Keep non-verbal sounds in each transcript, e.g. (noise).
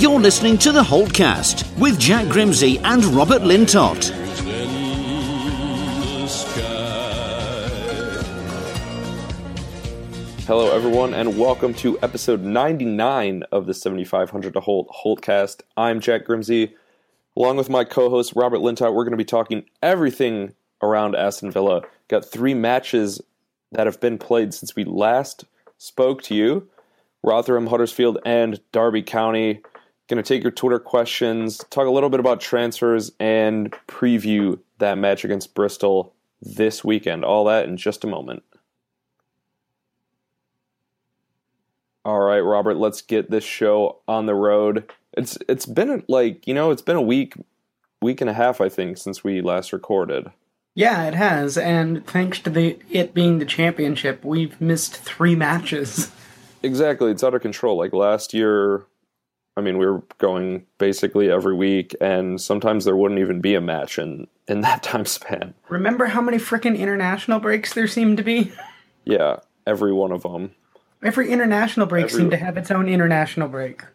You're listening to the Holtecast with Jack Grimsey and Robert Lintott. Hello, everyone, and welcome to episode 99 of the 7500 to Holte Holtecast. I'm Jack Grimsey. Along with my co host, Robert Lintott, we're going to be talking everything around Aston Villa. Got three matches that have been played since we last spoke to you Rotherham, Huddersfield, and Derby County. Going to take your Twitter questions, talk a little bit about transfers, and preview that match against Bristol this weekend. All that in just a moment. All right, Robert, let's get this show on the road. It's it's been like, you know, it's been a week week and a half I think since we last recorded. Yeah, it has, and thanks to the it being the championship, we've missed 3 matches. Exactly, it's out of control. Like last year I mean, we were going basically every week, and sometimes there wouldn't even be a match in in that (laughs) time span. Remember how many freaking international breaks there seemed to be? Yeah, every one of them. Every international break Every- seemed to have its own international break. (laughs)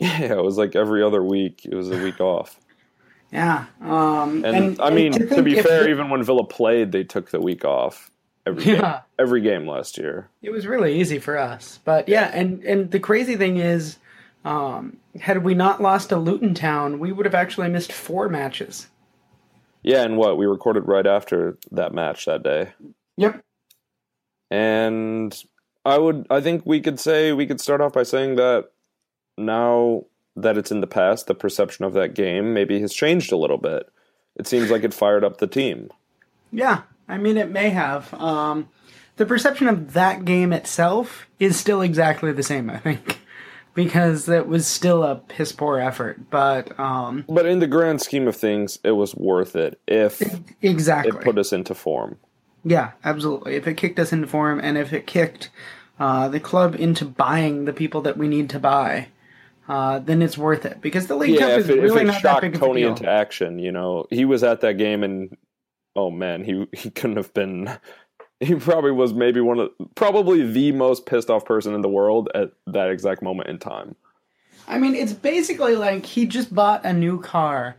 Yeah, it was like every other week. It was a week off. Yeah, um, And, I mean, to, think be fair, the- even when Villa played, they took the week off every game, Yeah. every game last year. It was really easy for us. But yeah, and and the crazy thing is, um, had we not lost to Luton Town, we would have actually missed four matches. Yeah, and what we recorded right after that match that day, Yep. and I would, I think we could say we could start off by saying that now that it's in the past, the perception of that game maybe has changed a little bit. It seems like it fired up the team. Yeah, I mean it may have. Um, the perception of that game itself is still exactly the same, I think, because it was still a piss poor effort. But um, But in the grand scheme of things, it was worth it if exactly, it put us into form. yeah, absolutely. If it kicked us into form, and if it kicked uh, the club into buying the people that we need to buy, uh, then it's worth it because the League Cup is it, really not that big of a deal. into action, you know, he was at that game and oh man, he he couldn't have been. (laughs) He probably was maybe one of probably the most pissed off person in the world at that exact moment in time. I mean, it's basically like he just bought a new car,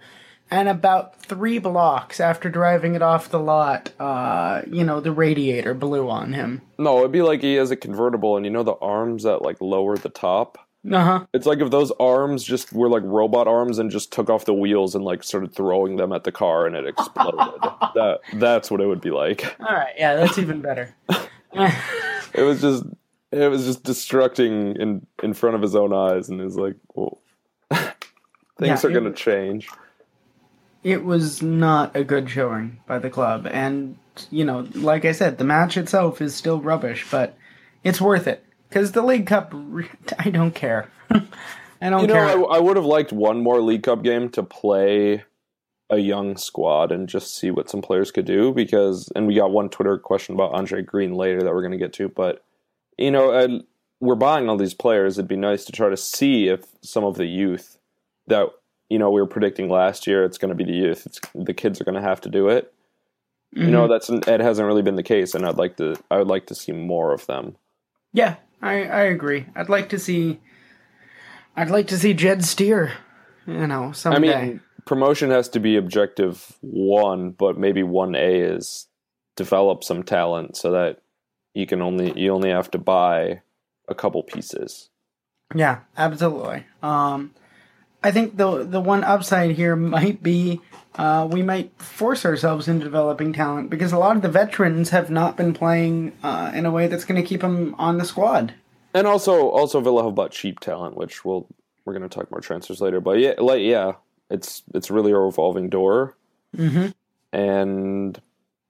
and about three blocks after driving it off the lot, uh, you know, the radiator blew on him. No, it'd be like he has a convertible, and you know the arms that like lower the top. Uh huh. It's like if those arms just were like robot arms and just took off the wheels and like started throwing them at the car and it exploded. (laughs) that that's what it would be like. All right, yeah, that's even better. (laughs) It was just it was just destructing in in front of his own eyes, and he's like, "Whoa, (laughs) things Yeah, are going to change." it was not a good showing by the club, and you know, like I said, the match itself is still rubbish, but it's worth it because the League Cup. (laughs) I don't care. (laughs) I don't You care. know, I, I would have liked one more League Cup game to play a young squad and just see what some players could do because, and we got one Twitter question about Andre Green later that we're going to get to, but you know, and we're buying all these players. It'd be nice to try to see if some of the youth that you know we were predicting last year, it's going to be the youth. It's, the kids are going to have to do it. You know, Mm-hmm. that's it hasn't really been the case, and I'd like to. I would like to see more of them. Yeah, I I agree. I'd like to see. I'd like to see Jed Steer. You know, someday. I mean, promotion has to be objective one, but maybe one A is develop some talent so that you can only you only have to buy a couple pieces. yeah, absolutely. Um, I think the the one upside here might be uh, we might force ourselves into developing talent because a lot of the veterans have not been playing uh, in a way that's going to keep them on the squad. And also, also Villa have bought cheap talent, which we'll we're going to talk more transfers later. But yeah, like yeah, it's it's really a revolving door, Mm-hmm. and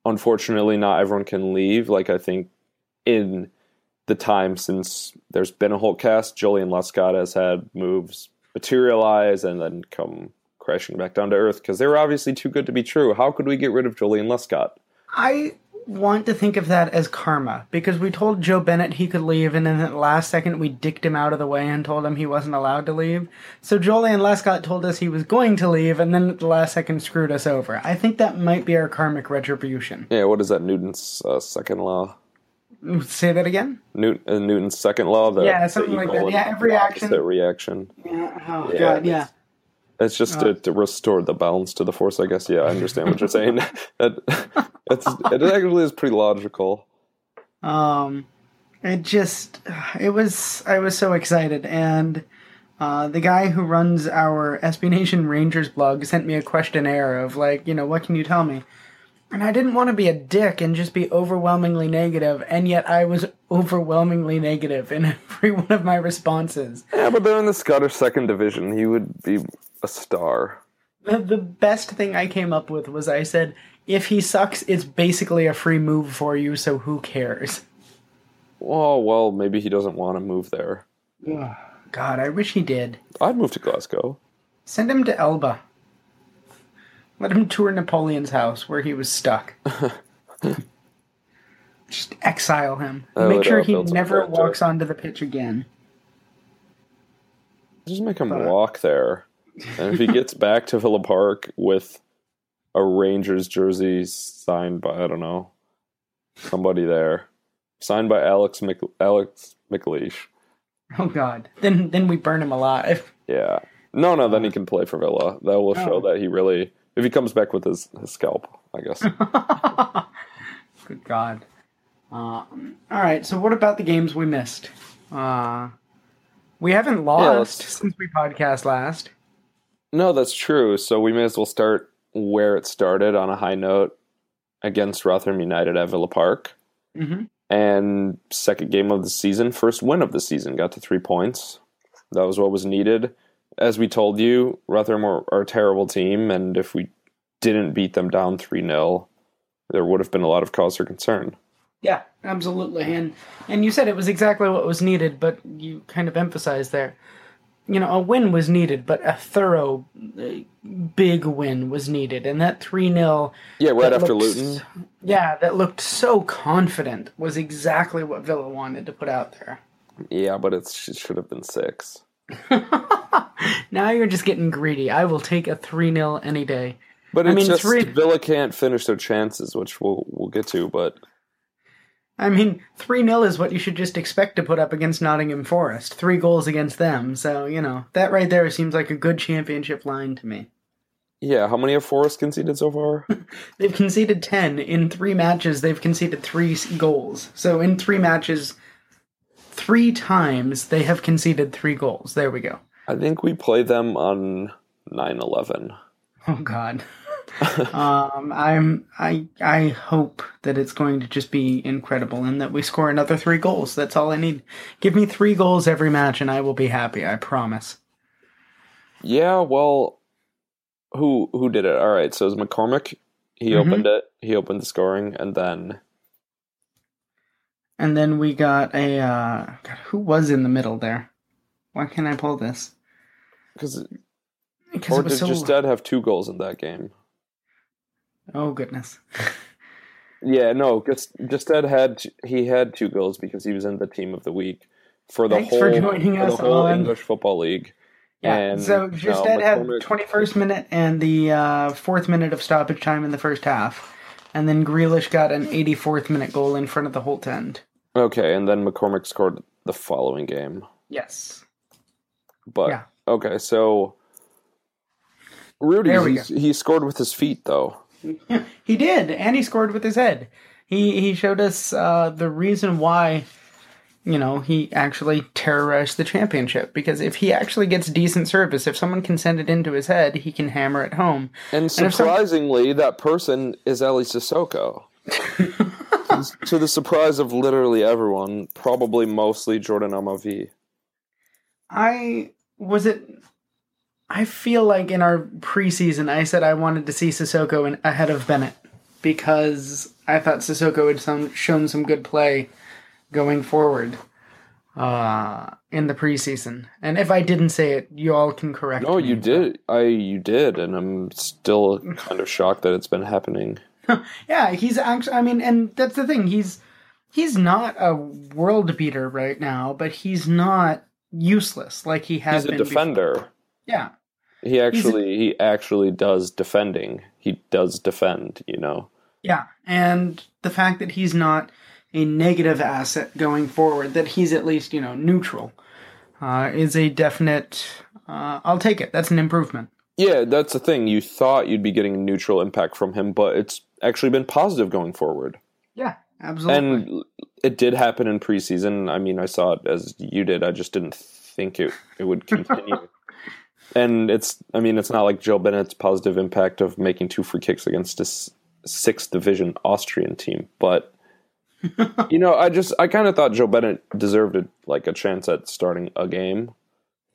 unfortunately, not everyone can leave. Like I think in the time since there's been a whole cast, Joleon Lescott has had moves materialize and then come crashing back down to earth because they were obviously too good to be true. How could we get rid of Joleon Lescott? I want to think of that as karma because we told Joe Bennett he could leave, and then at the last second we dicked him out of the way and told him he wasn't allowed to leave. So Joleon Lescott told us he was going to leave, and then at the last second screwed us over. I think that might be our karmic retribution. Yeah, what is that? Newton's uh, second law. Say that again. Newton, uh, Newton's second law. The, Yeah, something the like that. Yeah, every action- opposite reaction. Yeah. Oh Yeah, God. Yeah. It's just to, to restore the balance to the force, I guess. Yeah, I understand what you're saying. (laughs) (laughs) that, it's, it actually is pretty logical. Um, it just it was I was so excited, and uh, the guy who runs our SB Nation Rangers blog sent me a questionnaire of like, you know, what can you tell me? And I didn't want to be a dick and just be overwhelmingly negative, and yet I was overwhelmingly negative in (laughs) every one of my responses. Yeah, but they're in the Scottish second division. He would be a star. The, the best thing I came up with was I said, if he sucks, it's basically a free move for you, so who cares? Oh, well, maybe he doesn't want to move there. God, I wish he did. I'd move to Glasgow. Send him to Elba. Let him tour Napoleon's house where he was stuck. (laughs) Just exile him. Make would, sure uh, he build some never character. walks onto the pitch again. Just make him But- walk there. And if he (laughs) gets back to Villa Park with a Rangers jersey signed by, I don't know, somebody there, signed by Alex Mc, Alex McLeish. Oh God! Then then we burn him alive. Yeah. No, no, then he can play for Villa. That will show Oh. that he really, if he comes back with his, his scalp, I guess. (laughs) Good God. Um, all right. So what about the games we missed? Uh, we haven't lost let's- since we podcast last. no, that's true. So we may as well start where it started on a high note against Rotherham United at Villa Park. hmm and second game of the season, first win of the season, got to three points. That was what was needed. As we told you, Rotherham are, are a terrible team, and if we didn't beat them down 3 0, there would have been a lot of cause for concern. Yeah, absolutely. And and you said it was exactly what was needed, but you kind of emphasized there. You know, a win was needed, but a thorough, uh, big win was needed, and that three 0 Yeah, right after looks- Luton. Yeah, that looked so confident was exactly what Villa wanted to put out there. Yeah, but it should have been six. (laughs) Now you're just getting greedy. I will take a 3 0 any day. But I mean, just three- Villa can't finish their chances, which we'll we'll get to. But I mean, 3 0 is what you should just expect to put up against Nottingham Forest. Three goals against them. So, you know, that right there seems like a good championship line to me. yeah, how many have Forest conceded so far? (laughs) They've conceded 10. In three matches, they've conceded three goals. So, in three matches, three times, they have conceded three goals. There we go. I think we play them on 9 11. Oh, God. (laughs) um, I'm I I hope that it's going to just be incredible and that we score another three goals. That's all I need. Give me three goals every match and I will be happy. I promise. Yeah, well, who who did it? All right, so it was McCormack. He Mhm. opened it. He opened the scoring, and then And then we got a uh, God, who was in the middle there? Why can't I pull this? Because or did so. Gestede have two goals in that game? Oh goodness. (laughs) Yeah, no, Just Gestede had he had two goals because he was in the team of the week for the Thanks whole for joining for the us whole on- English football league. Yeah. And, so no, Gestede had McCormack- 21st minute and the uh, fourth minute of stoppage time in the first half, and then Grealish got an 84th minute goal in front of the Holte end. Okay, and then McCormack scored the following game. Yes. But Yeah. Okay, so Rudy he, he scored with his feet though. (laughs) He did, and he scored with his head. He he showed us uh, the reason why, you know, he actually terrorized the championship. Because if he actually gets decent service, if someone can send it into his head, he can hammer it home. And surprisingly, that person is Ali Cissokho. (laughs) to the surprise of literally everyone, probably mostly Jordan Amavi. I was it. I feel like in our preseason, I said I wanted to see Cissokho in, ahead of Bennett because I thought Cissokho had some, shown some good play going forward uh, in the preseason. And if I didn't say it, you all can correct No, me. No, you did. I you did, and I'm still kind of shocked that it's been happening. (laughs) Yeah, he's actually. I mean, and that's the thing. He's he's not a world beater right now, but he's not useless like he has He's a been. before. defender. Yeah, He actually he actually does defending. He does defend, you know. yeah, and the fact that he's not a negative asset going forward. That he's at least you know neutral uh, is a definite. Uh, I'll take it. That's an improvement. Yeah, that's the thing. You thought you'd be getting a neutral impact from him, but it's actually been positive going forward. Yeah, absolutely. And it did happen in preseason. I mean, I saw it as you did. I just didn't think it it would continue. (laughs) and it's, I mean, it's not like Joe Bennett's positive impact of making two free kicks against a sixth division Austrian team, but (laughs) you know, I just I kind of thought Joe Bennett deserved a, like a chance at starting a game.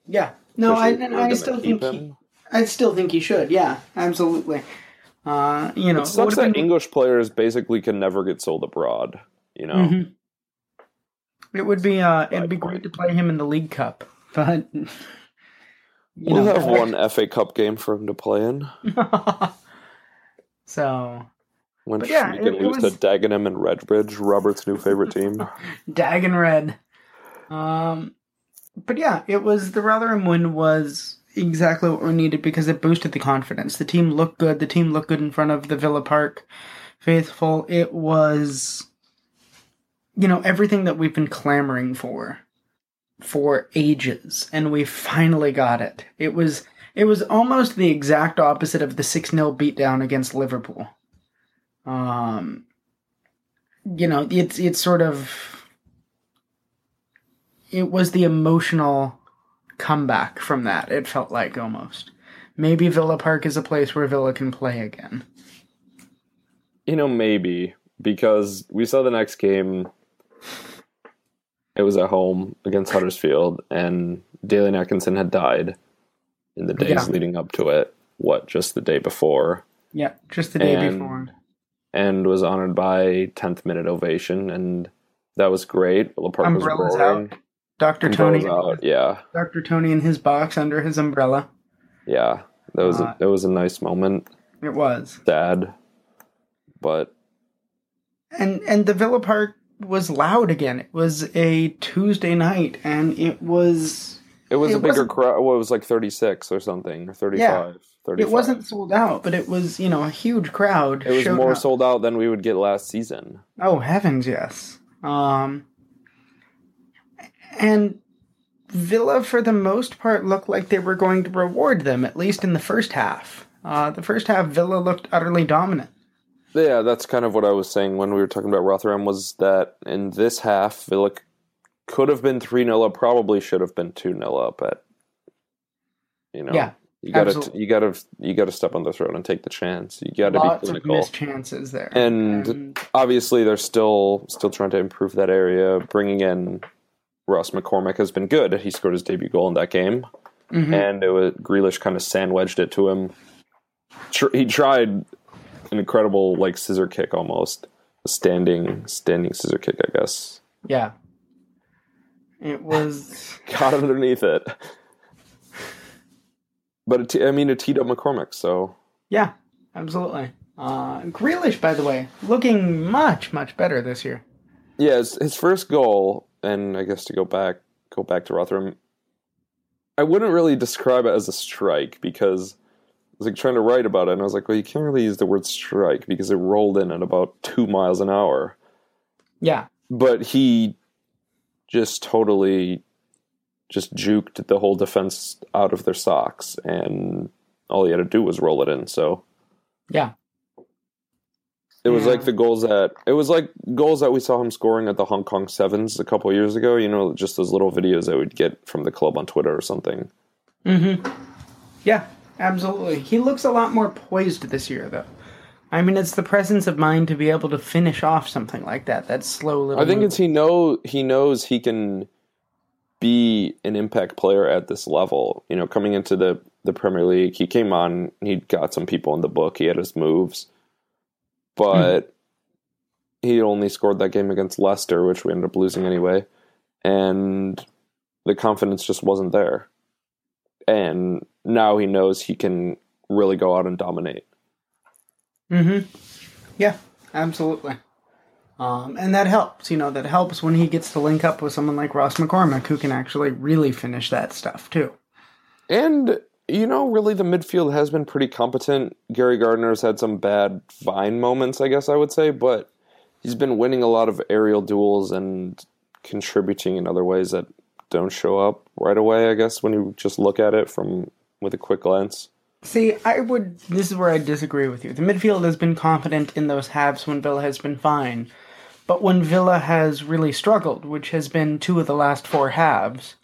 Yeah, no, I, I still think he, I still think he should. Yeah, absolutely. Uh, you know, it sucks that been... English players basically can never get sold abroad. You know, mm-hmm. it would be uh, it'd be great to play him in the League Cup, (laughs) but we'll know, have one FA Cup game for him to play in. (laughs) so when but yeah, we can lose was... to Dagenham and Redbridge, Robert's new favorite team. (laughs) Dagen Red. Um, but yeah, it was the Rotherham win was exactly what we needed because it boosted the confidence. The team looked good. The team looked good in front of the Villa Park faithful. It was, you know, everything that we've been clamoring for for ages, and we finally got it. It was it was almost the exact opposite of the six 0 beatdown against Liverpool. Um, you know, it's it's sort of it was the emotional comeback from that. It felt like almost. Maybe Villa Park is a place where Villa can play again. You know, maybe because we saw the next game. It was at home against Huddersfield, and Dalian Atkinson had died in the days yeah. leading up to it. What, just the day before? Yeah, just the day and, before. And was honored by 10th minute ovation, and that was great. Villa Park Umbrellas was roaring. Out. Dr. Tony. Out, yeah. Dr. Tony in his box under his umbrella. Yeah, that was uh, a, it was a nice moment. It was sad, but and and the Villa Park was loud again. It was a Tuesday night, and it was it was it a bigger crowd. Well, it was like thirty six or something, or thirty five. Yeah. 35. It wasn't sold out, but it was, you know, a huge crowd. It was more up. sold out than we would get last season. Oh heavens, yes. Um, and Villa, for the most part, looked like they were going to reward them, at least in the first half. Uh, the first half, Villa looked utterly dominant. Yeah, that's kind of what I was saying when we were talking about Rotherham was that in this half, Villa could have been 3 0 up, probably should have been 2 0 up at, you know. Yeah. You gotta, absolutely. you gotta, you gotta step on the throat and take the chance. You gotta Lots be clinical. of missed chances there, and, and obviously they're still, still trying to improve that area. Bringing in Ross McCormack has been good. He scored his debut goal in that game, mm-hmm. and it was Grealish kind of sandwiched it to him. He tried an incredible like scissor kick almost, a standing standing scissor kick, I guess. Yeah, it was (laughs) got underneath it. But it, I mean, it teed up McCormack, so yeah, absolutely. Uh, Grealish, by the way, looking much much better this year. Yeah, his, his first goal and I guess to go back go back to Rotherham, I wouldn't really describe it as a strike because was like trying to write about it, and I was like, well, you can't really use the word strike because it rolled in at about two miles an hour. Yeah, but he just totally just juked the whole defense out of their socks, and all he had to do was roll it in. So, yeah, it was yeah. like the goals that it was like goals that we saw him scoring at the Hong Kong Sevens a couple years ago. You know, just those little videos that we'd get from the club on Twitter or something. Mm-hmm. Yeah, absolutely. He looks a lot more poised this year, though. I mean, it's the presence of mind to be able to finish off something like that. That slow little. I think move. it's he know he knows he can be an impact player at this level. You know, coming into the the Premier League, he came on. He got some people in the book. He had his moves but mm. he only scored that game against Leicester, which we ended up losing anyway, and the confidence just wasn't there. And now he knows he can really go out and dominate. Mm-hmm. Yeah, absolutely. Um, and that helps, you know, that helps when he gets to link up with someone like Ross McCormack who can actually really finish that stuff too. And you know, really the midfield has been pretty competent. Gary Gardner's had some bad Vine moments, I guess I would say, but he's been winning a lot of aerial duels and contributing in other ways that don't show up right away. I guess when you just look at it from with a quick glance. See, I would. This is where I disagree with you. The midfield has been confident in those halves when Villa has been fine, but when Villa has really struggled, which has been two of the last four halves,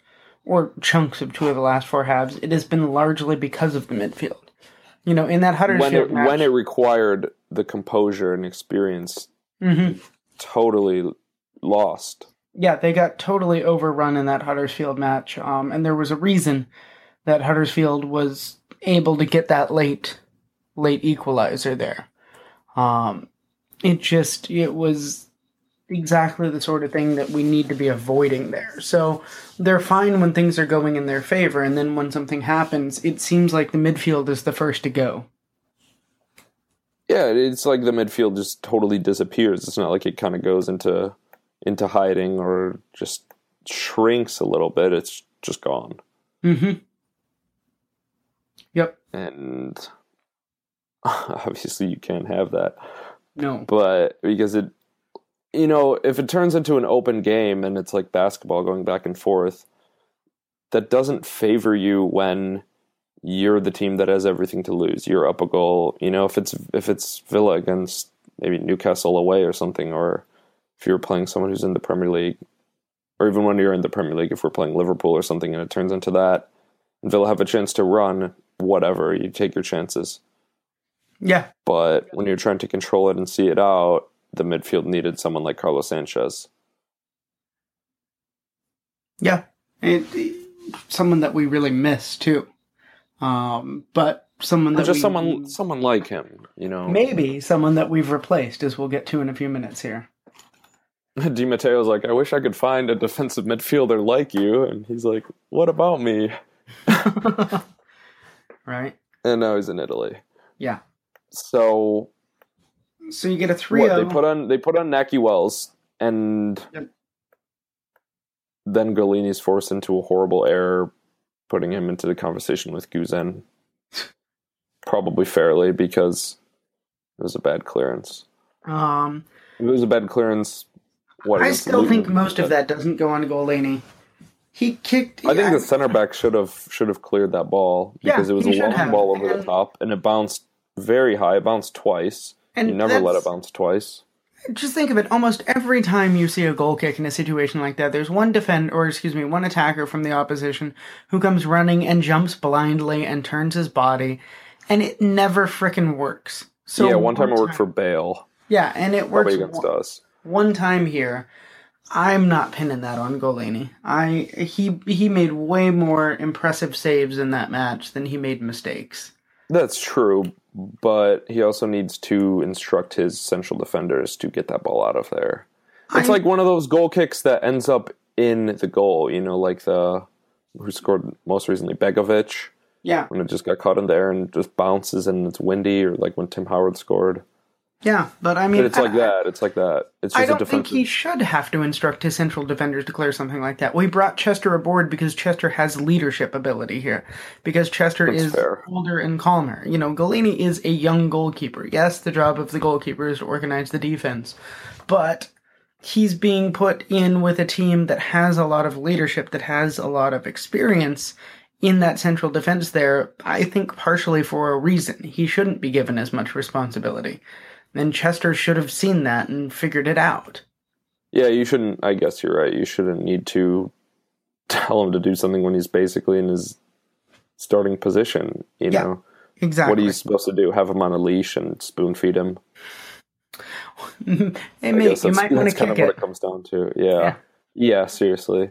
or chunks of two of the last four halves, it has been largely because of the midfield. You know, in that Huddersfield When it match, when it required the composure and experience, Mhm. totally lost. Yeah, they got totally overrun in that Huddersfield match, um, and there was a reason that Huddersfield was able to get that late, late equalizer there. Um, it just it was exactly the sort of thing that we need to be avoiding there. So they're fine when things are going in their favor, and then when something happens, it seems like the midfield is the first to go. Yeah, it's like the midfield just totally disappears. It's not like it kind of goes into into hiding or just shrinks a little bit. It's just gone. Mm-hmm. Yep. And (laughs) obviously you can't have that. No. But because it you know, if it turns into an open game and it's like basketball going back and forth, that doesn't favor you when you're the team that has everything to lose. You're up a goal. You know, if it's if it's Villa against maybe Newcastle away or something, or if you're playing someone who's in the Premier League, or even when you're in the Premier League, if we're playing Liverpool or something, and it turns into that, and Villa have a chance to run, whatever, you take your chances. Yeah. But when you're trying to control it and see it out, the midfield needed someone like Carlos Sanchez. Yeah, it- someone that we really miss too. Um, but someone that just we, someone someone like him, you know. maybe someone that we've replaced, as we'll get to in a few minutes here. (laughs) Di Matteo's like, I wish I could find a defensive midfielder like you, and he's like, What about me? (laughs) Right? And now he's in Italy. Yeah. So So you get a three what, they put on they put on Nahki Wells, and Yep. then Gollini's forced into a horrible error, putting him into the conversation with Guzan. (laughs) Probably fairly because it was a bad clearance. um. It was a bad clearance. What I still think most of that doesn't go on Gollini. He kicked. I think the center back should have should have cleared that ball Yeah, because it was a long have. ball over the top and it bounced very high. It bounced twice. and you never let it bounce twice. Just think of it. Almost every time you see a goal kick in a situation like that, there's one defend, or excuse me, one attacker from the opposition who comes running and jumps blindly and turns his body, and it never frickin' works. So yeah, one time it worked for Bale, yeah, and it works probably against one, us. One time here. I'm not pinning that on Gollini. I he he made way more impressive saves in that match than he made mistakes. That's true, but he also needs to instruct his central defenders to get that ball out of there. It's I- like one of those goal kicks that ends up in the goal. You know, like the who scored most recently, Begovic, Yeah, when it just got caught in there and just bounces and it's windy, or like when Tim Howard scored. Yeah, but I mean, But it's like I- that. It's like that. It's just I don't think he should have to instruct his central defenders to clear something like that. We brought Chester aboard because Chester has leadership ability here. Because Chester That's is fair. older and calmer. You know, Gollini is a young goalkeeper. Yes, the job of the goalkeeper is to organize the defense. But he's being put in with a team that has a lot of leadership, that has a lot of experience in that central defense there, I think partially for a reason. He shouldn't be given as much responsibility. And Chester should have seen that and figured it out. Yeah, you shouldn't. I guess you're right. You shouldn't need to (laughs) tell him to do something when he's basically in his starting position. You Yeah, know Exactly. what are you supposed to do? Have him on a leash and spoon feed him? (laughs) hey, I mate, you might want to kind kick of what it. it comes down to. Yeah. Yeah. yeah, seriously.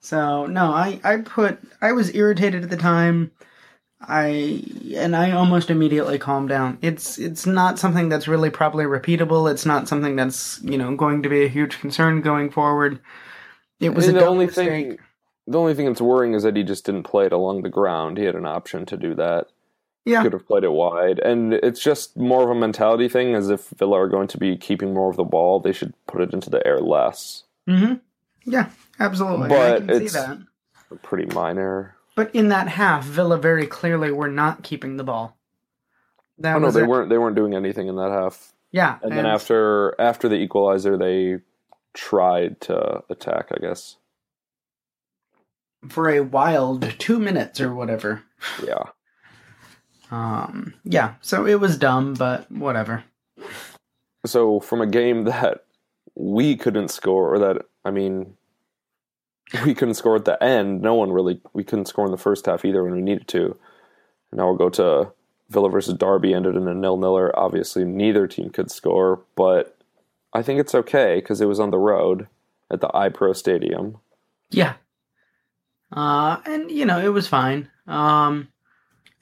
So no, I I put I was irritated at the time. I and I almost immediately calmed down. It's it's not something that's really probably repeatable. It's not something that's you know going to be a huge concern going forward. It was a the only mistake. thing, the only thing that's worrying is that he just didn't play it along the ground. He had an option to do that. Yeah, Could have played it wide, and it's just more of a mentality thing. As if Villa are going to be keeping more of the ball, they should put it into the air less. hmm yeah, absolutely. I But can see it's- that. Pretty minor. But in that half, Villa very clearly were not keeping the ball. That Oh no, they weren't. They weren't doing anything in that half. Yeah, And then after after the equalizer, they tried to attack. I guess. for a wild two minutes or whatever. Yeah. (laughs) Um, yeah, so it was dumb, but whatever. So from a game that we couldn't score, or that I mean, we couldn't score at the end. No one really. We couldn't score in the first half either when we needed to. Now we'll go to Villa versus Derby. Ended in a nil-niller. Obviously, neither team could score, but I think it's okay because it was on the road at the iPro Stadium. Yeah. Uh, and you know, it was fine. Um,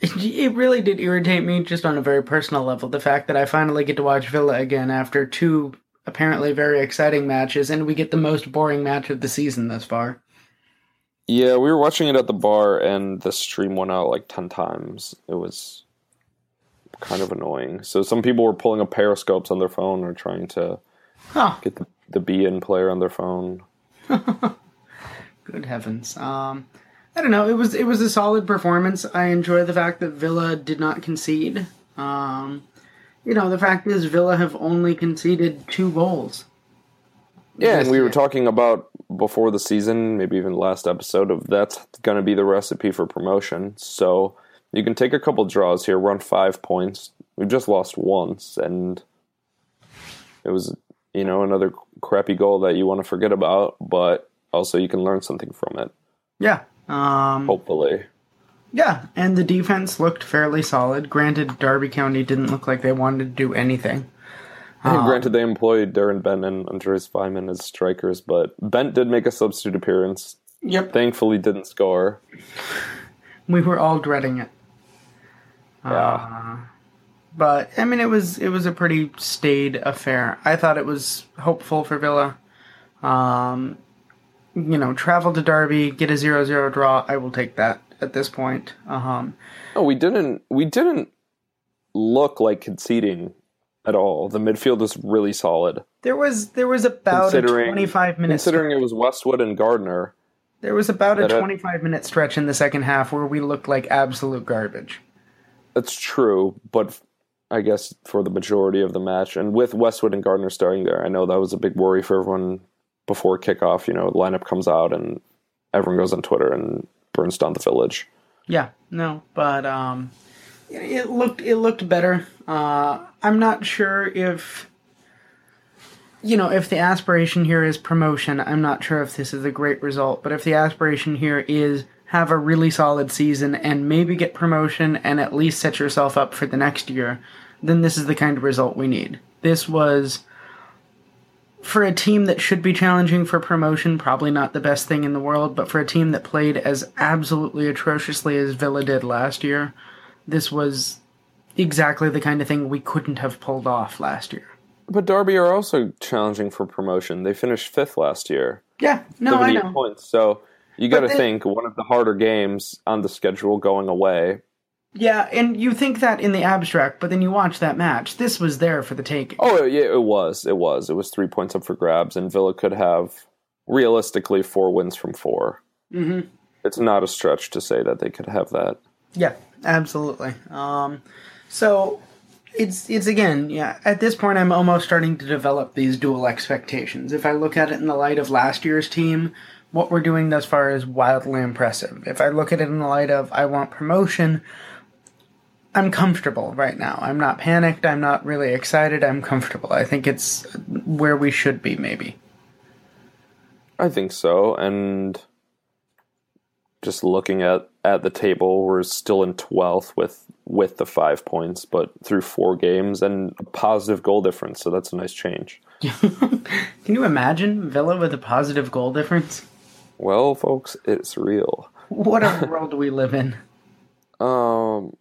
it, it really did irritate me just on a very personal level. The fact that I finally get to watch Villa again after two apparently very exciting matches, and we get the most boring match of the season thus far. Yeah, we were watching it at the bar, and the stream went out like ten times. It was kind of annoying. So some people were pulling up periscopes on their phone or trying to Huh. get the, the beIN player on their phone. (laughs) Good heavens. Um, I don't know. It was it was a solid performance. I enjoy the fact that Villa did not concede. Um, you know, the fact is Villa have only conceded two goals. Yeah, and we were talking about before the season, maybe even last episode, of that's going to be the recipe for promotion. So you can take a couple draws here, run five points. We've just lost once, and it was, you know, another crappy goal that you want to forget about, but also you can learn something from it, Yeah. Um, hopefully. Yeah, and the defense looked fairly solid. Granted, Derby County didn't look like they wanted to do anything. And granted, they employed Darren Bent and Andreas Weimann as strikers, but Bent did make a substitute appearance. Yep. Thankfully, didn't score. We were all dreading it. Yeah. But I mean, it was it was a pretty staid affair. I thought it was hopeful for Villa. Um, you know, travel to Derby, get a 0-0 draw. I will take that at this point. Um, No, we didn't. We didn't look like conceding at all. The midfield was really solid, there was there was about a twenty five minute considering it was Westwood and Gardner. there was about a twenty five minute stretch in the second half where we looked like absolute garbage. That's true, but I guess for the majority of the match, and with Westwood and Gardner starting there, I know that was a big worry for everyone before kickoff. You know, the lineup comes out and everyone goes on Twitter and burns down the village. Yeah, no, but um, it, it looked it looked better. Uh, I'm not sure if you know if the aspiration here is promotion. I'm not sure if this is a great result, but if the aspiration here is have a really solid season and maybe get promotion and at least set yourself up for the next year, then this is the kind of result we need. This was for a team that should be challenging for promotion, probably not the best thing in the world, but for a team that played as absolutely atrociously as Villa did last year, this was exactly the kind of thing we couldn't have pulled off last year. But Derby are also challenging for promotion. They finished fifth last year. Yeah, no, I know. points. So you got to think one of the harder games on the schedule going away. Yeah, and you think that in the abstract, but then you watch that match. This was there for the taking. Oh yeah, it was. It was. It was three points up for grabs, and Villa could have realistically four wins from 4 Mhm. It's not a stretch to say that they could have that. Yeah, absolutely. Um, so it's it's again, yeah. At this point, I'm almost starting to develop these dual expectations. If I look at it in the light of last year's team, what we're doing thus far is wildly impressive. If I look at it in the light of I want promotion, I'm comfortable right now. I'm not panicked. I'm not really excited. I'm comfortable. I think it's where we should be, maybe. I think so. And just looking at at the table, we're still in twelfth with with the five points, but through four games and a positive goal difference. So that's a nice change. (laughs) Can you imagine Villa with a positive goal difference? Well, folks, it's real. What a (laughs) world do we live in. Um,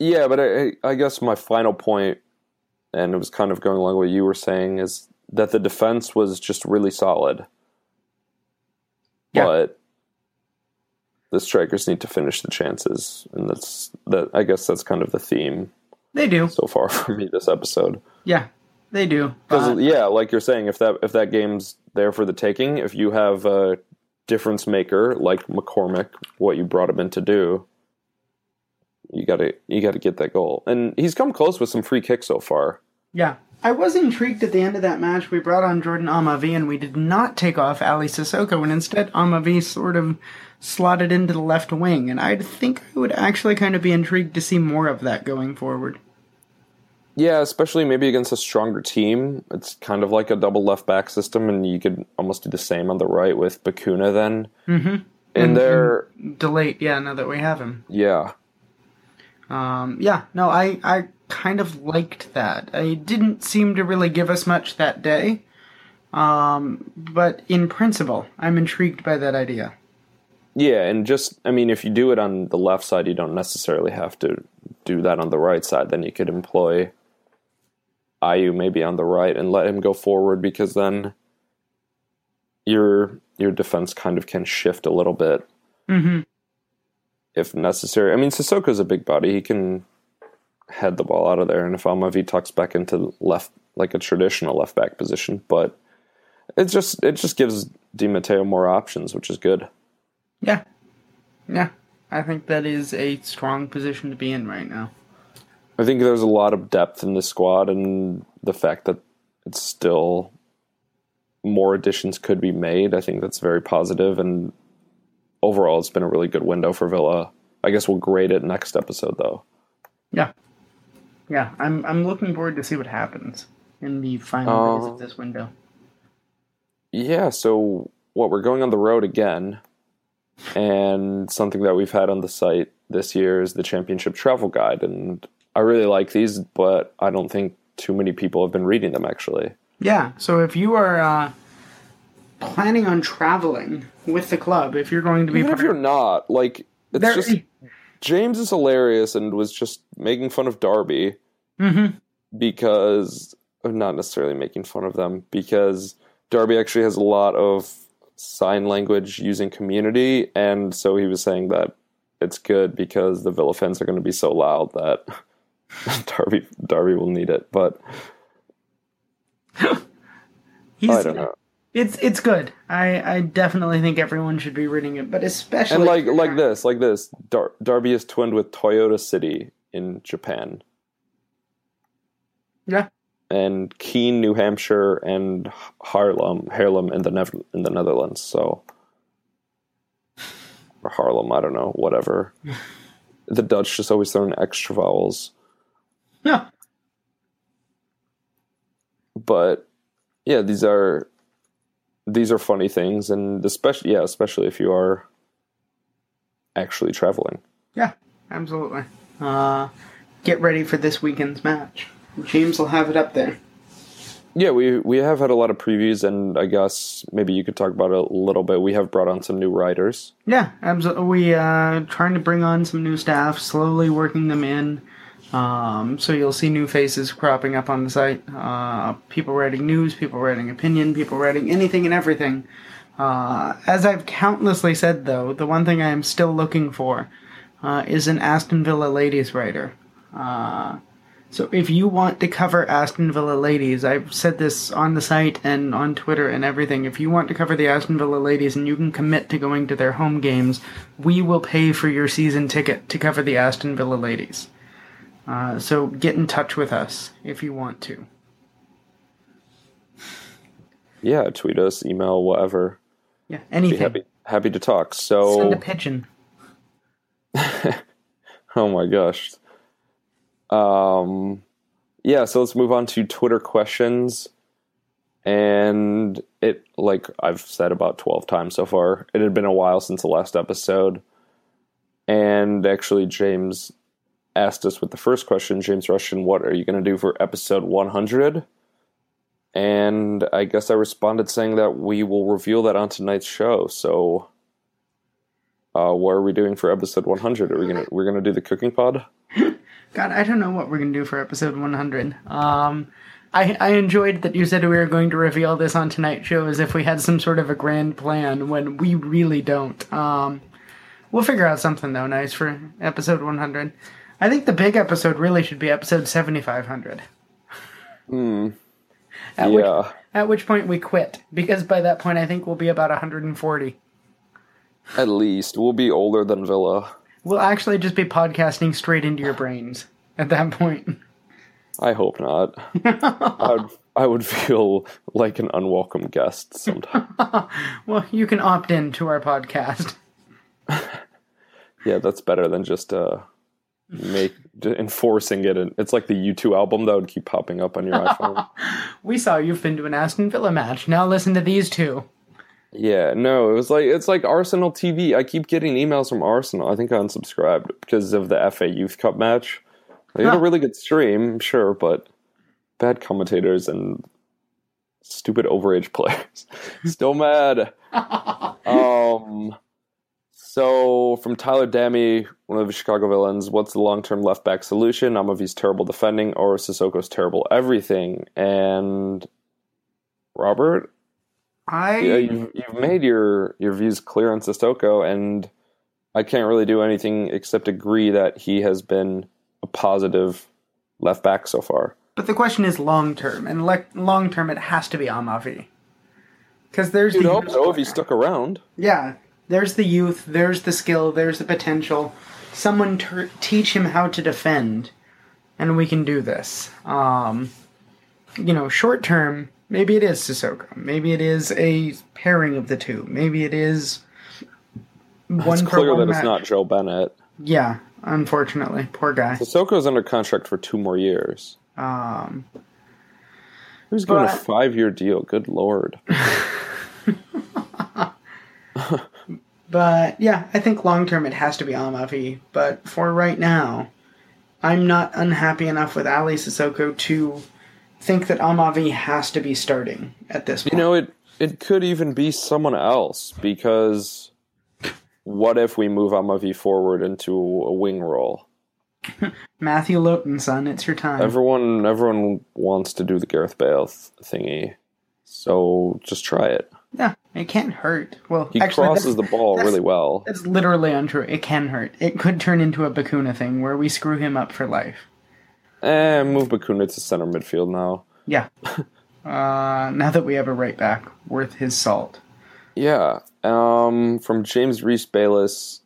yeah, but I, I guess my final point, and it was kind of going along with what you were saying, is that the defense was just really solid. Yeah. But the strikers need to finish the chances, and that's that. I guess that's kind of the theme They do. so far (laughs) for me this episode. Yeah, they do. Because yeah, like you're saying, if that if that game's there for the taking, if you have a difference maker like McCormack, what you brought him in to do, you gotta you gotta get that goal. And he's come close with some free kicks so far. yeah, I was intrigued at the end of that match. We brought on Jordan Amavi and we did not take off Ali Cissokho, and instead Amavi sort of slotted into the left wing. And I think I would actually kind of be intrigued to see more of that going forward. Yeah, especially maybe against a stronger team. It's kind of like a double left back system, and you could almost do the same on the right with Bacuna then. Mm-hmm. And there, De Laet, yeah, now that we have him. yeah, Um, yeah, no, I, I kind of liked that. It didn't seem to really give us much that day. Um, but in principle, I'm intrigued by that idea. yeah, and just I mean, if you do it on the left side, you don't necessarily have to do that on the right side. Then you could employ Ayew maybe on the right and let him go forward because then your your defense kind of can shift a little bit Mm-hmm. If necessary. I mean, Cissokho's a big body; he can head the ball out of there, and if Amavi tucks back into left, like a traditional left back position, but it just it just gives Di Matteo more options, which is good. Yeah. Yeah. I think that is a strong position to be in right now. I think there's a lot of depth in the squad, and the fact that it's still more additions could be made. I think that's very positive, and overall, it's been a really good window for Villa. I guess we'll grade it next episode, though. Yeah. Yeah, I'm I'm looking forward to see what happens in the final days Uh, of this window. Yeah, so what we're going on the road again, and something that we've had on the site this year is the championship travel guide, and I really like these, but I don't think too many people have been reading them actually. Yeah, so if you are uh, planning on traveling with the club, if you're going to be Even if you're not, like, it's there, just James is hilarious and was just making fun of Derby Mhm. because not necessarily making fun of them because Derby actually has a lot of sign language using community and so he was saying that it's good because the Villa fans are going to be so loud that (laughs) Derby Derby will need it but (laughs) he's, I don't know It's it's good. I, I definitely think everyone should be reading it, but especially and like like this like this Dar- Derby is twinned with Toyota City in Japan Yeah. and Keene, New Hampshire, and Harlem, Harlem in the in the Netherlands. So, or Harlem, I don't know, whatever. (laughs) the Dutch just always throw in extra vowels, Yeah. but yeah, these are these are funny things, and especially yeah, especially if you are actually traveling. Yeah, absolutely. Uh, get ready for this weekend's match. James will have it up there. Yeah, we we have had a lot of previews, and I guess maybe you could talk about it a little bit. We have brought on some new writers. Yeah, absolutely. We uh trying to bring on some new staff, slowly working them in. Um, so you'll see new faces cropping up on the site. Uh, people writing news, people writing opinion, people writing anything and everything. Uh, as I've countlessly said, though, the one thing I am still looking for uh, is an Aston Villa ladies writer. Uh, so if you want to cover Aston Villa ladies, I've said this on the site and on Twitter and everything. If you want to cover the Aston Villa ladies and you can commit to going to their home games, we will pay for your season ticket to cover the Aston Villa ladies. Uh, so get in touch with us if you want to. Yeah, tweet us, email, whatever. Yeah, Be anything. happy happy to talk. So Send a pigeon. (laughs) Oh my gosh. Um yeah, so let's move on to Twitter questions. And it like I've said about 12 times so far. It had been a while since the last episode. And actually James asked us with the first question, James Russian, what are you going to do for episode 100? And I guess I responded saying that we will reveal that on tonight's show. So uh, what are we doing for episode 100? Are we gonna we're gonna do the cooking pod? (laughs) God, I don't know what we're gonna do for episode 100. Um, I I enjoyed that you said we were going to reveal this on tonight's show as if we had some sort of a grand plan when we really don't. Um, we'll figure out something though nice for episode 100. I think the big episode really should be episode 7500. Hmm. At which yeah, at which point we quit because by that point I think we'll be about 140. at least we'll be older than Villa. We'll actually just be podcasting straight into your brains at that point. I hope not. (laughs) I would I would feel like an unwelcome guest sometimes. (laughs) well, you can opt in to our podcast. (laughs) yeah, that's better than just uh make enforcing it. And it's like the U2 album that would keep popping up on your iPhone. (laughs) we saw you've been to an Aston Villa match. Now listen to these two. Yeah, no, it was like it's like Arsenal TV. I keep getting emails from Arsenal. I think I unsubscribed because of the FA Youth Cup match. They had a really good stream, sure, but bad commentators and stupid overage (laughs) players. Still mad. (laughs) um, so from Tyler Dammy, one of the Chicago villains, what's the long-term left back solution? Amavi's terrible defending or Cissokho's terrible everything? And Robert, I yeah, you've, you've made your your views clear on Cissokho, and I can't really do anything except agree that he has been a positive left back so far. But the question is long term, and le- long term it has to be Amavi. Because there's You'd the hope so if he stuck around. Yeah, there's the youth, there's the skill, there's the potential. Someone ter- teach him how to defend, and we can do this. Um, you know, short term, maybe it is Cissokho. Maybe it is a pairing of the two. Maybe it is one It's clear one that it's not Joe Bennett. Yeah, unfortunately, poor guy. Cissokho's under contract for two more years. Um, Who's given a five year deal? Good lord. (laughs) (laughs) But yeah, I think long term it has to be Amavi. But for right now, I'm not unhappy enough with Ali Cissokho to think that Amavi has to be starting at this point. You know, it it could even be someone else because what if we move Amavi forward into a wing role? (laughs) Matthew Lowton, son, it's your time. Everyone everyone wants to do the Gareth Bale thingy. So just try it. Yeah, it can't hurt. Well, He actually, crosses the ball really well. that's literally untrue. It can hurt. It could turn into a Bacuna thing where we screw him up for life. Eh, move Bacuna to center midfield now. Yeah. (laughs) uh, now that we have a right back worth his salt. Yeah. Um, from James Reese Bayless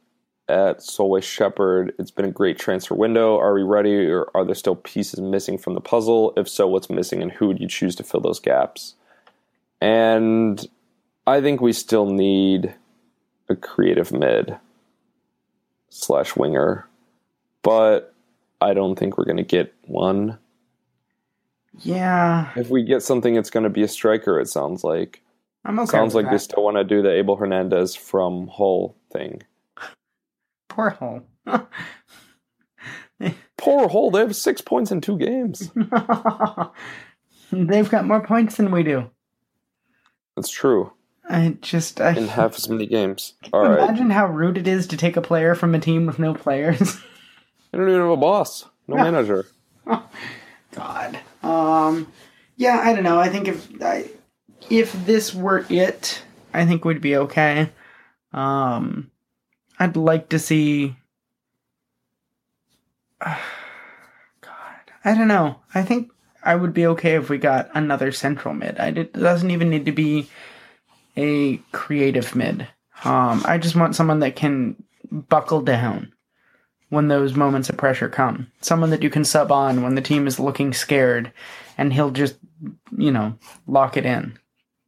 at Solway Shepherd, it's been a great transfer window. Are we ready, or are there still pieces missing from the puzzle? If so, what's missing, and who would you choose to fill those gaps? And I think we still need a creative mid slash winger, but I don't think we're going to get one. Yeah, If we get something, it's going to be a striker. It sounds like. I'm okay. Sounds like they still want to do the Abel Hernandez from Hull thing. (laughs) Poor Hull. (laughs) Poor Hull, they have six points in two games. (laughs) They've got more points than we do. That's true. I just I In half as many games. All right. imagine how rude it is to take a player from a team with no players. (laughs) I don't even have a boss. No manager. God. Um. Yeah, I don't know. I think if I, if this were it, I think we'd be okay. Um, I'd like to see. (sighs) God, I don't know. I think I would be okay if we got another central mid. I did, it doesn't even need to be a creative mid. Um, I just want someone that can buckle down when those moments of pressure come. Someone that you can sub on when the team is looking scared and he'll just, you know, lock it in.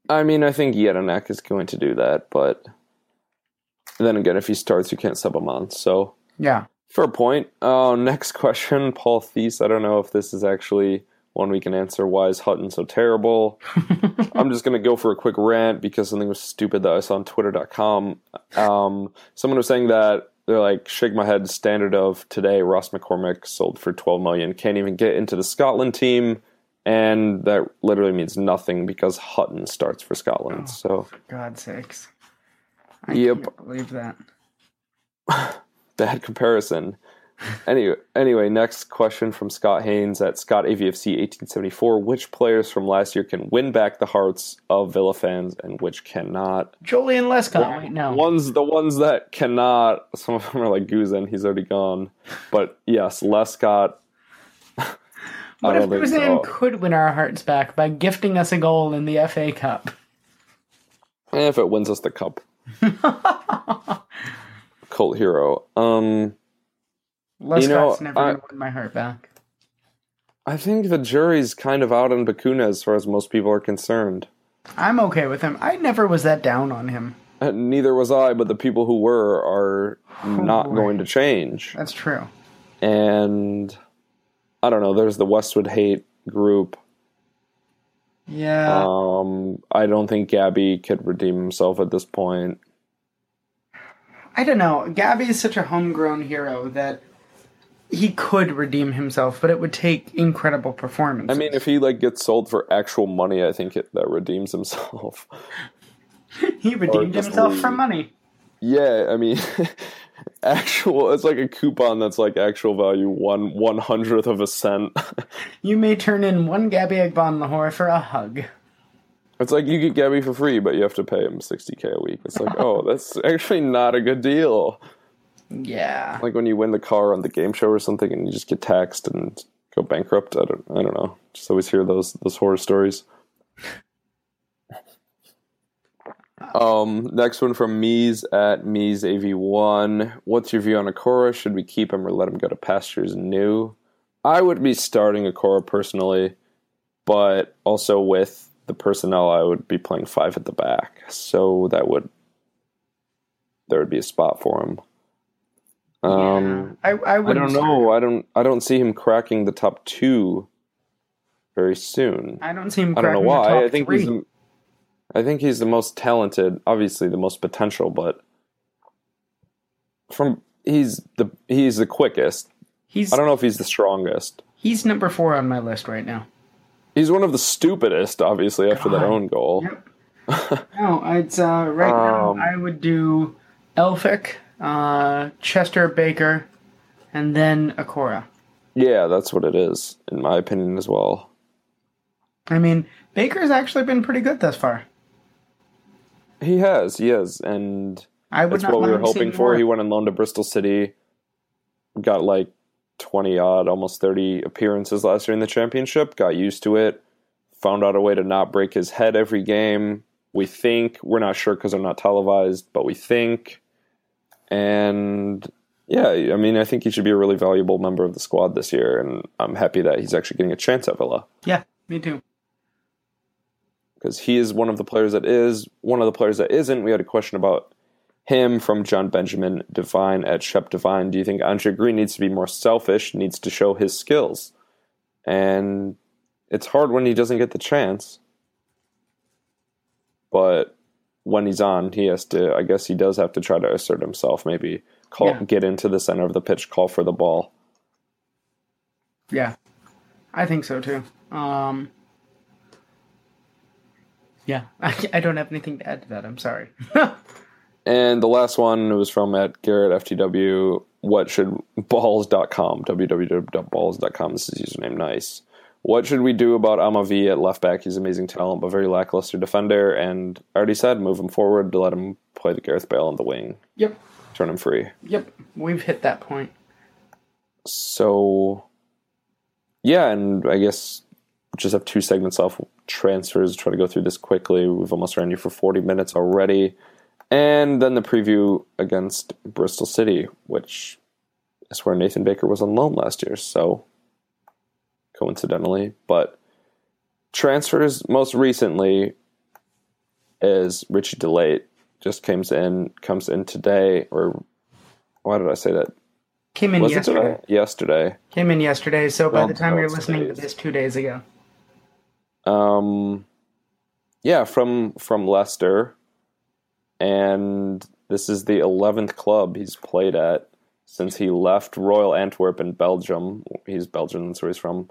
I mean, I think Jedinak is going to do that, but then again, if he starts, you can't sub him on. So, Yeah. fair point. Uh, next (laughs) question, Paul Thies. I don't know if this is actually one we can answer. Why is Hutton so terrible? (laughs) I'm just going to go for a quick rant because something was stupid that I saw on Twitter.com. Um, someone was saying that they're like, shake my head standard of today, Ross McCormack sold for 12 million, can't even get into the Scotland team. And that literally means nothing because Hutton starts for Scotland. So For God's sakes. I Yep. can't believe that. (laughs) bad comparison. Anyway, anyway, next question from Scott Haynes at Scott AVFC 1874. Which players from last year can win back the hearts of Villa fans and which cannot? Joleon Lescott, right now. Ones the ones that cannot. Some of them are like Guzan. He's already gone. But yes, Lescott. (laughs) what if Guzan so. could win our hearts back by gifting us a goal in the FA Cup? And if it wins us the cup, (laughs) cult hero. Um, Lescott's know, never I- to win my heart back. I think the jury's kind of out on Bacuna as far as most people are concerned. I'm okay with him. I never was that down on him. And neither was I, but the people who were are not boy. going to change. That's true. And I don't know, there's the Westwood hate group. Yeah. Um, I don't think Gabby could redeem himself at this point. I don't know. Gabby is such a homegrown hero that he could redeem himself, but it would take incredible performance. I mean, if he like gets sold for actual money, I think it, that redeems himself. (laughs) he redeemed himself leave. for money. yeah, I mean, (laughs) actual. It's like a coupon that's like actual value one one hundredth of a cent. (laughs) You may turn in one Gabby Agbonlahor for a hug. It's like you get Gabby for free, but you have to pay him sixty k a week. It's like, oh, that's actually not a good deal. Yeah. Like when you win the car on the game show or something, and you just get taxed and go bankrupt. I don't, I don't know. Just always hear those those horror stories. (laughs) Um, next one from Mies at Mies AV1. What's your view on Okore? Should we keep him or let him go to pastures new? I would be starting Okore personally, but also with the personnel, I would be playing five at the back, so that would there would be a spot for him. Um, I, I I don't know. I don't. I don't see him cracking the top two very soon. I don't see him. I don't know why. I think three. he's. The, I think he's the most talented. Obviously, the most potential, but from he's the he's the quickest. he's I don't know if he's the strongest. he's number four on my list right now. He's one of the stupidest, obviously, after that own goal. Yep. no, it's uh, right (laughs) Um, now. I would do Elphick, uh, Chester Baker, and then Okore. Yeah, that's what it is, in my opinion, as well. I mean, Baker's actually been pretty good thus far. He has, he has, and I That's what we were hoping for. more. He went on loan to Bristol City, got like 20 odd, almost 30 appearances last year in the championship, got used to it, found out a way to not break his head every game. We think, we're not sure because they're not televised, but we think. And yeah, I mean, I think he should be a really valuable member of the squad this year, and I'm happy that he's actually getting a chance at Villa Yeah, me too. because he is one of the players that is one of the players that isn't. We had a question about him from John Benjamin Divine at Shep Divine. Do you think Andre Green needs to be more selfish, needs to show his skills? And it's hard when he doesn't get the chance. But when he's on, he has to, I guess he does have to try to assert himself, maybe call, Yeah. get into the center of the pitch, call for the ball. Yeah, I think so too. Um, yeah, (laughs) I, I don't have anything to add to that. I'm sorry. (laughs) And the last one was from at Garrett FTW. What should balls.com, www.balls.com. This is username nice. What should we do about Amavi at left back? He's amazing talent, but very lackluster defender. And I already said, move him forward to let him play the Gareth Bale on the wing, yep, turn him free. yep, we've hit that point. So, yeah, and I guess we just have two segments off transfers. Try to go through this quickly. We've almost ran you for 40 minutes already. And then the preview against Bristol City, which is where Nathan Baker was on loan last year. So, coincidentally, but transfers most recently is Ritchie De Laet just comes in comes in today or why did I say that? Came in Was yesterday. today? Yesterday. Came in yesterday. So by Well, the time you're listening to this, two days ago. Um, yeah, from from Leicester, and this is the eleventh club he's played at since he left Royal Antwerp in Belgium. He's Belgian, that's where he's from.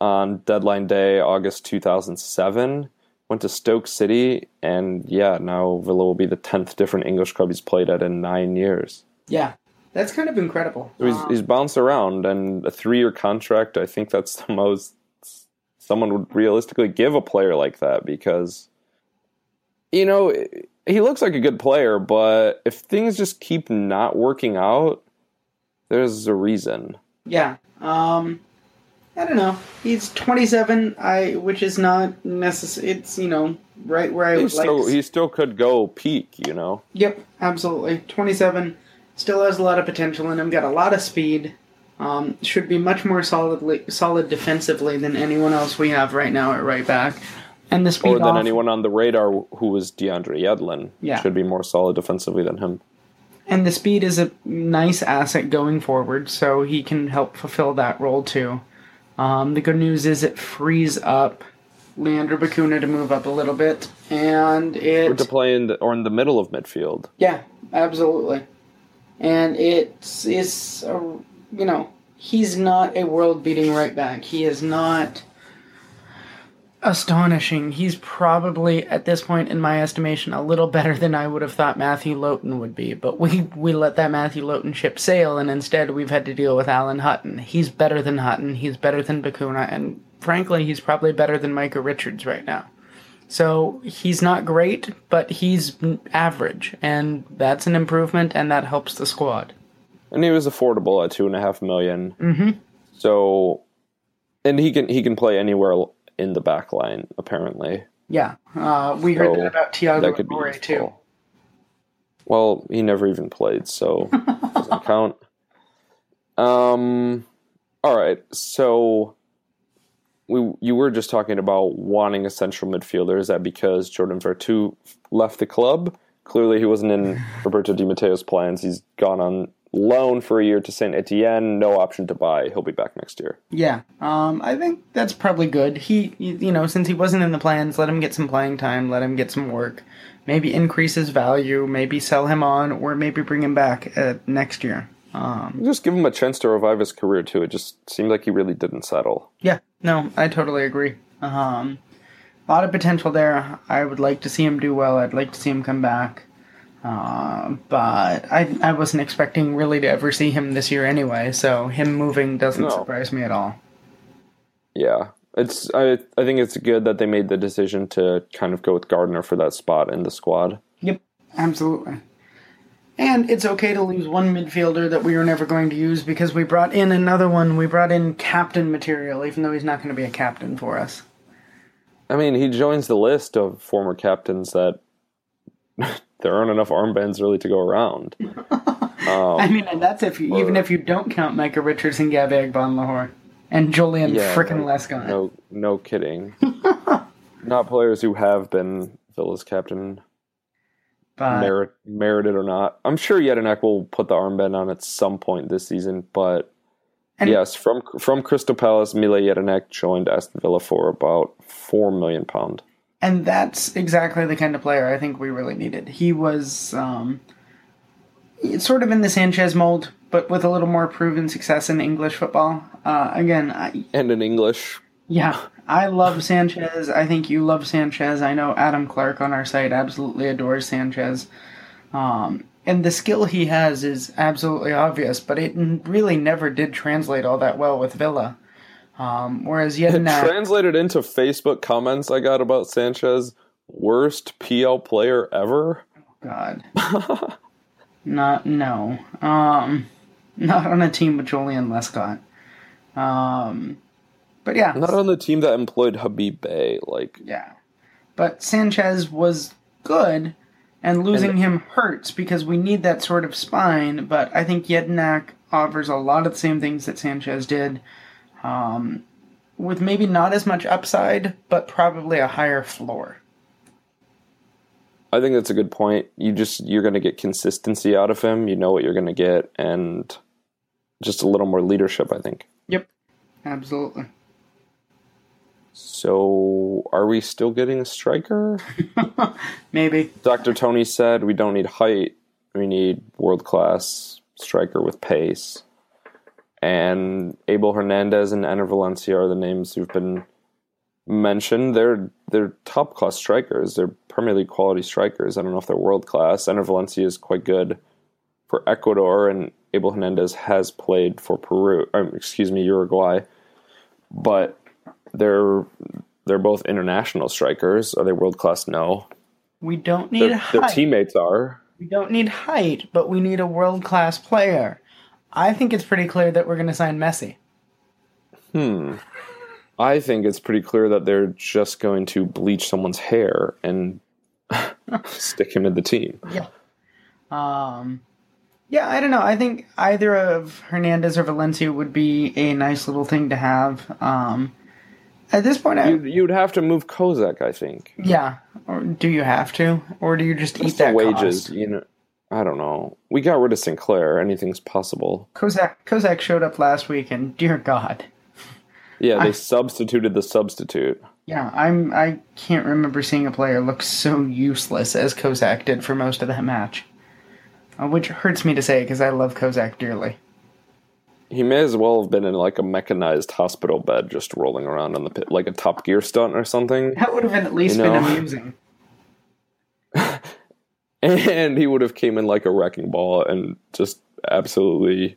On deadline day, August two thousand seven, went to Stoke City, and yeah, now Villa will be the tenth different English club he's played at in nine years. Yeah, that's kind of incredible. So he's, Um, he's bounced around, and a three-year contract. I think that's the most someone would realistically give a player like that because, you know, he looks like a good player, but if things just keep not working out, there's a reason. yeah. Um, I don't know. He's 27. I, which is not necessary. It's you know right where I He would like. still, to he still could go peak, you know. Yep, absolutely. 27. Still has a lot of potential in him. Got a lot of speed. Um, should be much more solidly solid defensively than anyone else we have right now at right back. And the speed Or than off- anyone on the radar who was DeAndre Yedlin. Yeah. Should be more solid defensively than him. And the speed is a nice asset going forward, so he can help fulfill that role too. Um, the good news is it frees up Leandro Bacuna to move up a little bit, and Or it to play in the, or in the middle of midfield. yeah, absolutely. And it's it's a, you know he's not a world beating right back. He is not astonishing. He's probably at this point, in my estimation, a little better than I would have thought Matthew Lowton would be. But we we let that Matthew Lowton ship sail, and instead we've had to deal with Alan Hutton. He's better than Hutton. He's better than Bacuna, and frankly, he's probably better than Micah Richards right now. So he's not great, but he's average, and that's an improvement, and that helps the squad. and he was affordable at two and a half million. Mm-hmm. So, and he can he can play anywhere in the back line apparently. Yeah, uh, we heard that about Thiago that could be Torre too. Well, he never even played, so (laughs) doesn't count. Um, all right. So we you were just talking about wanting a central midfielder. Is that because Jordan Veretout left the club? Clearly, he wasn't in (laughs) Roberto Di Matteo's plans. He's gone on loan for a year to Saint Etienne. No option to buy. He'll be back next year. Yeah, um, I think that's probably good. He, you know, since he wasn't in the plans, let him get some playing time, let him get some work, maybe increase his value, maybe sell him on, or maybe bring him back uh, next year. Um, Just give him a chance to revive his career too. It just seemed like he really didn't settle. yeah, no, I totally agree. Um, a lot of potential there. I would like to see him do well. I'd like to see him come back. Uh, but I, I wasn't expecting really to ever see him this year anyway, so him moving doesn't No. surprise me at all. Yeah, it's I I think it's good that they made the decision to kind of go with Gardner for that spot in the squad. Yep, absolutely. And it's okay to lose one midfielder that we were never going to use because we brought in another one. We brought in captain material, even though he's not going to be a captain for us. I mean, he joins the list of former captains that there aren't enough armbands really to go around. (laughs) Um, I mean, and that's if you, even if you don't count Micah Richards and Gabby Agbonlahor and Joleon Yeah, frickin' no- Lescott. No, no kidding. (laughs) not players who have been Villa's captain, but merit merited or not. I'm sure Jedinak will put the armband on at some point this season, but. And- yes, from from Crystal Palace, Mile Jedinak joined Aston Villa for about four million pound. And that's exactly the kind of player I think we really needed. He was um, sort of in the Sanchez mold, but with a little more proven success in English football. Uh, again, I, And in English, Yeah, I love Sanchez. I think you love Sanchez. I know Adam Clark on our site absolutely adores Sanchez. Um, and the skill he has is absolutely obvious, but it really never did translate all that well with Villa. Um, whereas it Jedinak, translated into Facebook comments I got about Sanchez. Worst PL player ever. God, not no, um, not on a team with Joleon Lescott. Um, but yeah, Not on the team that employed Habib Beye. Like, Yeah. But Sanchez was good, and losing him hurts because we need that sort of spine. But I think Jedinak offers a lot of the same things that Sanchez did, um, with maybe not as much upside, but probably a higher floor. I think that's a good point. You just you're going to get consistency out of him. You know what you're going to get, and just a little more leadership. I think. Yep. Absolutely. So, are we still getting a striker? (laughs) Maybe. Dr. Tony said we don't need height. We need world class striker with pace. And Abel Hernandez and Enner Valencia are the names who've been mentioned. They're they're top class strikers. They're Premier League quality strikers. I don't know if they're world class. Enner Valencia is quite good for Ecuador, and Abel Hernandez has played for Peru. Um, excuse me, Uruguay. But they're they're both international strikers. Are they world class? No. We don't need Their, their teammates are. We don't need height, but we need a world class player. I think it's pretty clear that we're going to sign Messi. Hmm. I think it's pretty clear that they're just going to bleach someone's hair and (laughs) stick him in the team. Yeah. Um, Yeah, I don't know. I think either of Hernandez or Valencia would be a nice little thing to have. Um, at this point, I, You'd, you'd have to move Kozak, I think. yeah. Or do you have to, or do you just eat the that wages, cost? you know. I don't know. We got rid of Sinclair. Anything's possible. Kozak Kozak showed up last week, and dear God, Yeah, they I- substituted the substitute. yeah, I'm I can't remember seeing a player look so useless as Kozak did for most of that match, uh, which hurts me to say because I love Kozak dearly. He may as well have been in like a mechanized hospital bed, just rolling around on the pit, like a Top Gear stunt or something. That would have been at least You been (laughs) amusing. (laughs) and he would have came in like a wrecking ball and just absolutely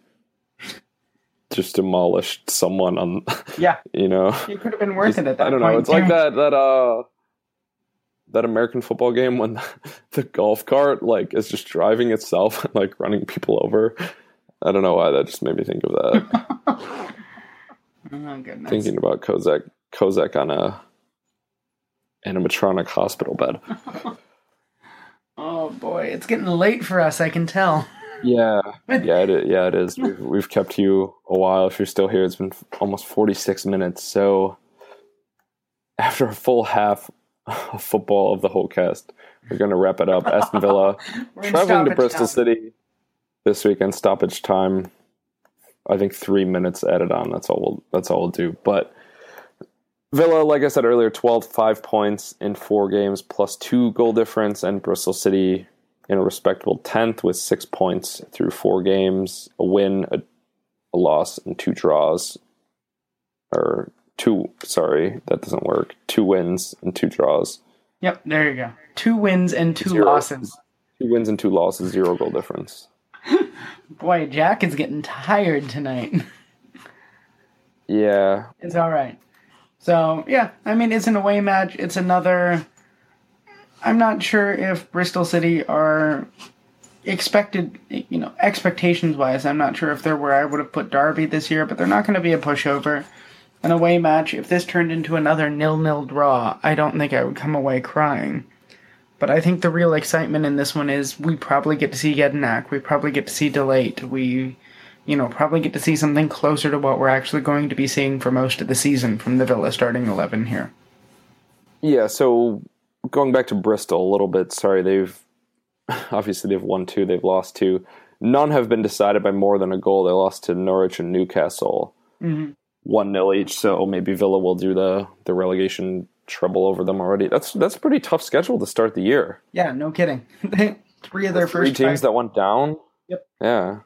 just demolished someone on (laughs) Yeah, you know? It could have been worth Just- it at that i don't know. it's like that that uh that american football game when (laughs) the golf cart like is just driving itself and like running people over. I don't know why that just made me think of that. Oh goodness. thinking about kozak kozak on a animatronic hospital bed Oh boy, it's getting late for us. I can tell. (laughs) Yeah, yeah, it is. Yeah, it is. We've, we've kept you a while. If you're still here, it's been almost 46 minutes. So, after a full half of football of the Holtecast, we're going to wrap it up. Aston (laughs) Villa traveling to Bristol time. City this weekend. Stoppage time. I think three minutes added on. That's all. We'll, that's all we'll do. But Villa, like I said earlier, 12, five points in four games, plus two goal difference, and Bristol City in a respectable 10th with six points through four games, a win, a, a loss, and two draws. Or two, sorry, that doesn't work. Two wins and two draws. Yep, there you go. Two wins and two Zero. losses. Two wins and two losses, zero goal difference. (laughs) Boy, Jack is getting tired tonight. Yeah, it's all right. So yeah, I mean, it's an away match. It's another. I'm not sure if Bristol City are expected, you know, expectations wise. I'm not sure if they're where I would have put Derby this year, but they're not going to be a pushover. An away match. If this turned into another nil-nil draw, I don't think I would come away crying. But I think the real excitement in this one is we probably get to see Jedinak. We probably get to see De Laet. We, you know, probably get to see something closer to what we're actually going to be seeing for most of the season from the Villa starting 11 here. Yeah, so going back to Bristol a little bit, sorry, they've (laughs) obviously they've won two, they've lost two. None have been decided by more than a goal. They lost to Norwich and Newcastle, mm-hmm. one 0 each. So maybe Villa will do the the relegation treble over them already. That's that's a pretty tough schedule to start the year. Yeah, no kidding. (laughs) Three of their Three first teams five. that went down. Yep. Yeah,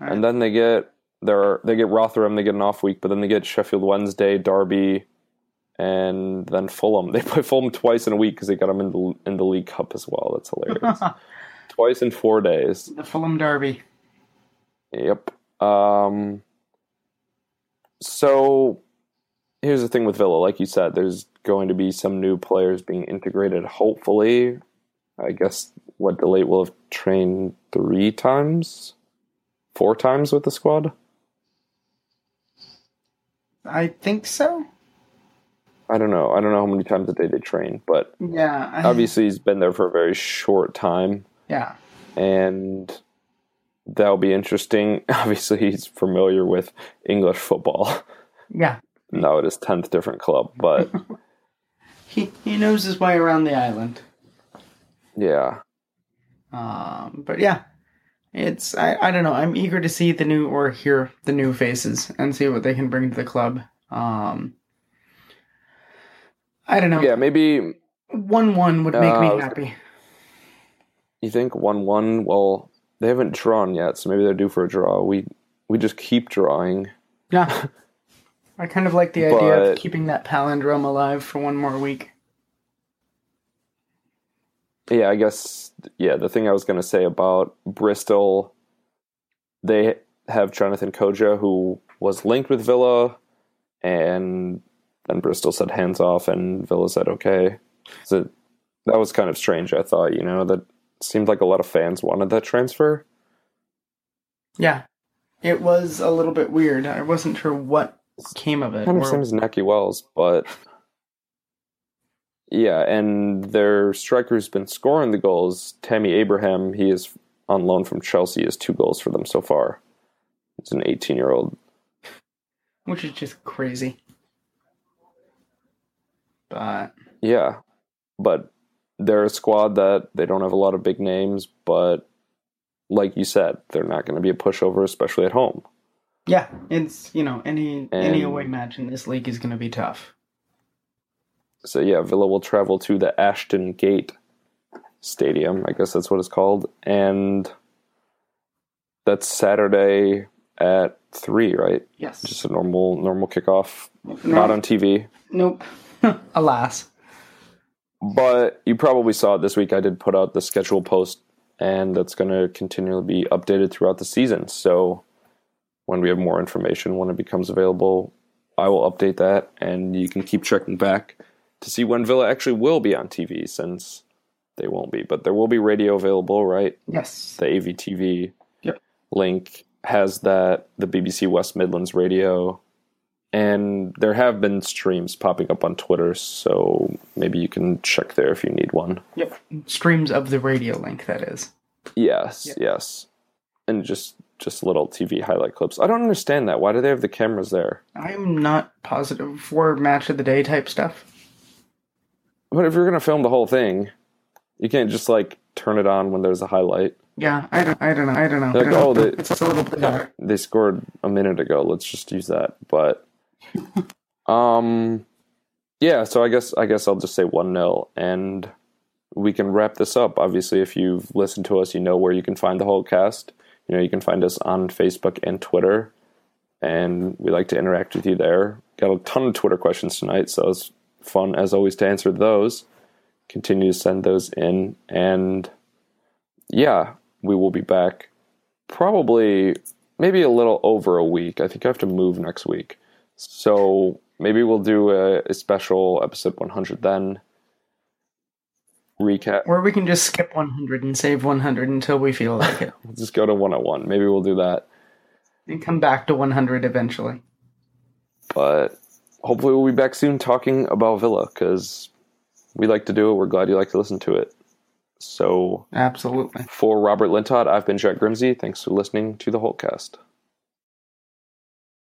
Right. and then they get their they get Rotherham. They get an off week, but then they get Sheffield Wednesday, Derby, and then Fulham. (laughs) They play Fulham twice in a week because they got them in the in the League Cup as well. That's hilarious. (laughs) twice in four days. the Fulham Derby. Yep. Um. So here's the thing with Villa, like you said, there's going to be some new players being integrated. Hopefully, I guess what De Laet will have trained three times, four times with the squad. I think so. I don't know. I don't know how many times a day they train, but Yeah. I, obviously he's been there for a very short time, Yeah. and that'll be interesting. (laughs) Obviously, he's familiar with English football. Yeah. now at his tenth different club, but (laughs) He he knows his way around the island. yeah, Um, but yeah, it's I, I don't know. I'm eager to see the new or hear the new faces and see what they can bring to the club. Um, I don't know. yeah. Maybe One one would make Uh, me happy. you think one one. Well, they haven't drawn yet, so maybe they're due for a draw. We we just keep drawing. Yeah. (laughs) I kind of like the idea of keeping that palindrome alive for one more week. Yeah, I guess. Yeah, the thing I was going to say about Bristol, they have Jonathan Kodjia, who was linked with Villa, and then Bristol said hands off, and Villa said okay. So that was kind of strange. I thought, you know, that seemed like a lot of fans wanted that transfer. Yeah. It was a little bit weird. I wasn't sure what came of it. kind of or- same as Nahki Wells, but yeah, and their striker's been scoring the goals. Tammy Abraham, he is on loan from Chelsea is two goals for them so far. It's an 18 year old. which is just crazy. But Yeah, but they're a squad that they don't have a lot of big names, but like you said, they're not going to be a pushover, especially at home. yeah, it's you know any any away match in this league is going to be tough. So yeah, Villa will travel to the Ashton Gate Stadium. I guess that's what it's called, and that's Saturday at three, right? Yes. Just a normal normal kickoff, No. not on TV. Nope. (laughs) Alas. But you probably saw it this week. I did put out the schedule post, and that's going to continually be updated throughout the season. So when we have more information, when it becomes available, I will update that, and you can keep checking back to see when Villa actually will be on TV, since they won't be. But there will be radio available, right? Yes. The AVTV Yep. link has that. The BBC West Midlands radio. And there have been streams popping up on Twitter, so maybe you can check there if you need one. Yep. Streams of the radio link. That is. Yes, Yeah. yes. And just just little TV highlight clips. I don't understand that. Why do they have the cameras there? I'm not positive for match of the day type stuff. But if you're gonna film the whole thing, you can't just like turn it on when there's a highlight. Yeah, I don't. I don't know. I don't know. Like, I don't oh, know. they- it's a little bizarre. They scored a minute ago. Let's just use that. But (laughs) um yeah, so I guess I guess I'll just say 1-0 and we can wrap this up. Obviously, if you've listened to us, you know where you can find the Holtecast. You know, you can find us on Facebook and Twitter. and we like to interact with you there. Got a ton of Twitter questions tonight, so it's fun as always to answer those. Continue to send those in, and yeah, we will be back probably maybe a little over a week. I think I have to move next week, so maybe we'll do a, a special episode 100 then. Recap. Or we can just skip 100 and save 100 until we feel like it, (laughs) We'll just go to 101. Maybe we'll do that. and come back to 100 eventually. but hopefully we'll be back soon talking about Villa because we like to do it. We're glad you like to listen to it. So Absolutely. for Robert Lintott, I've been Jack Grimsey. Thanks for listening to the Holtecast.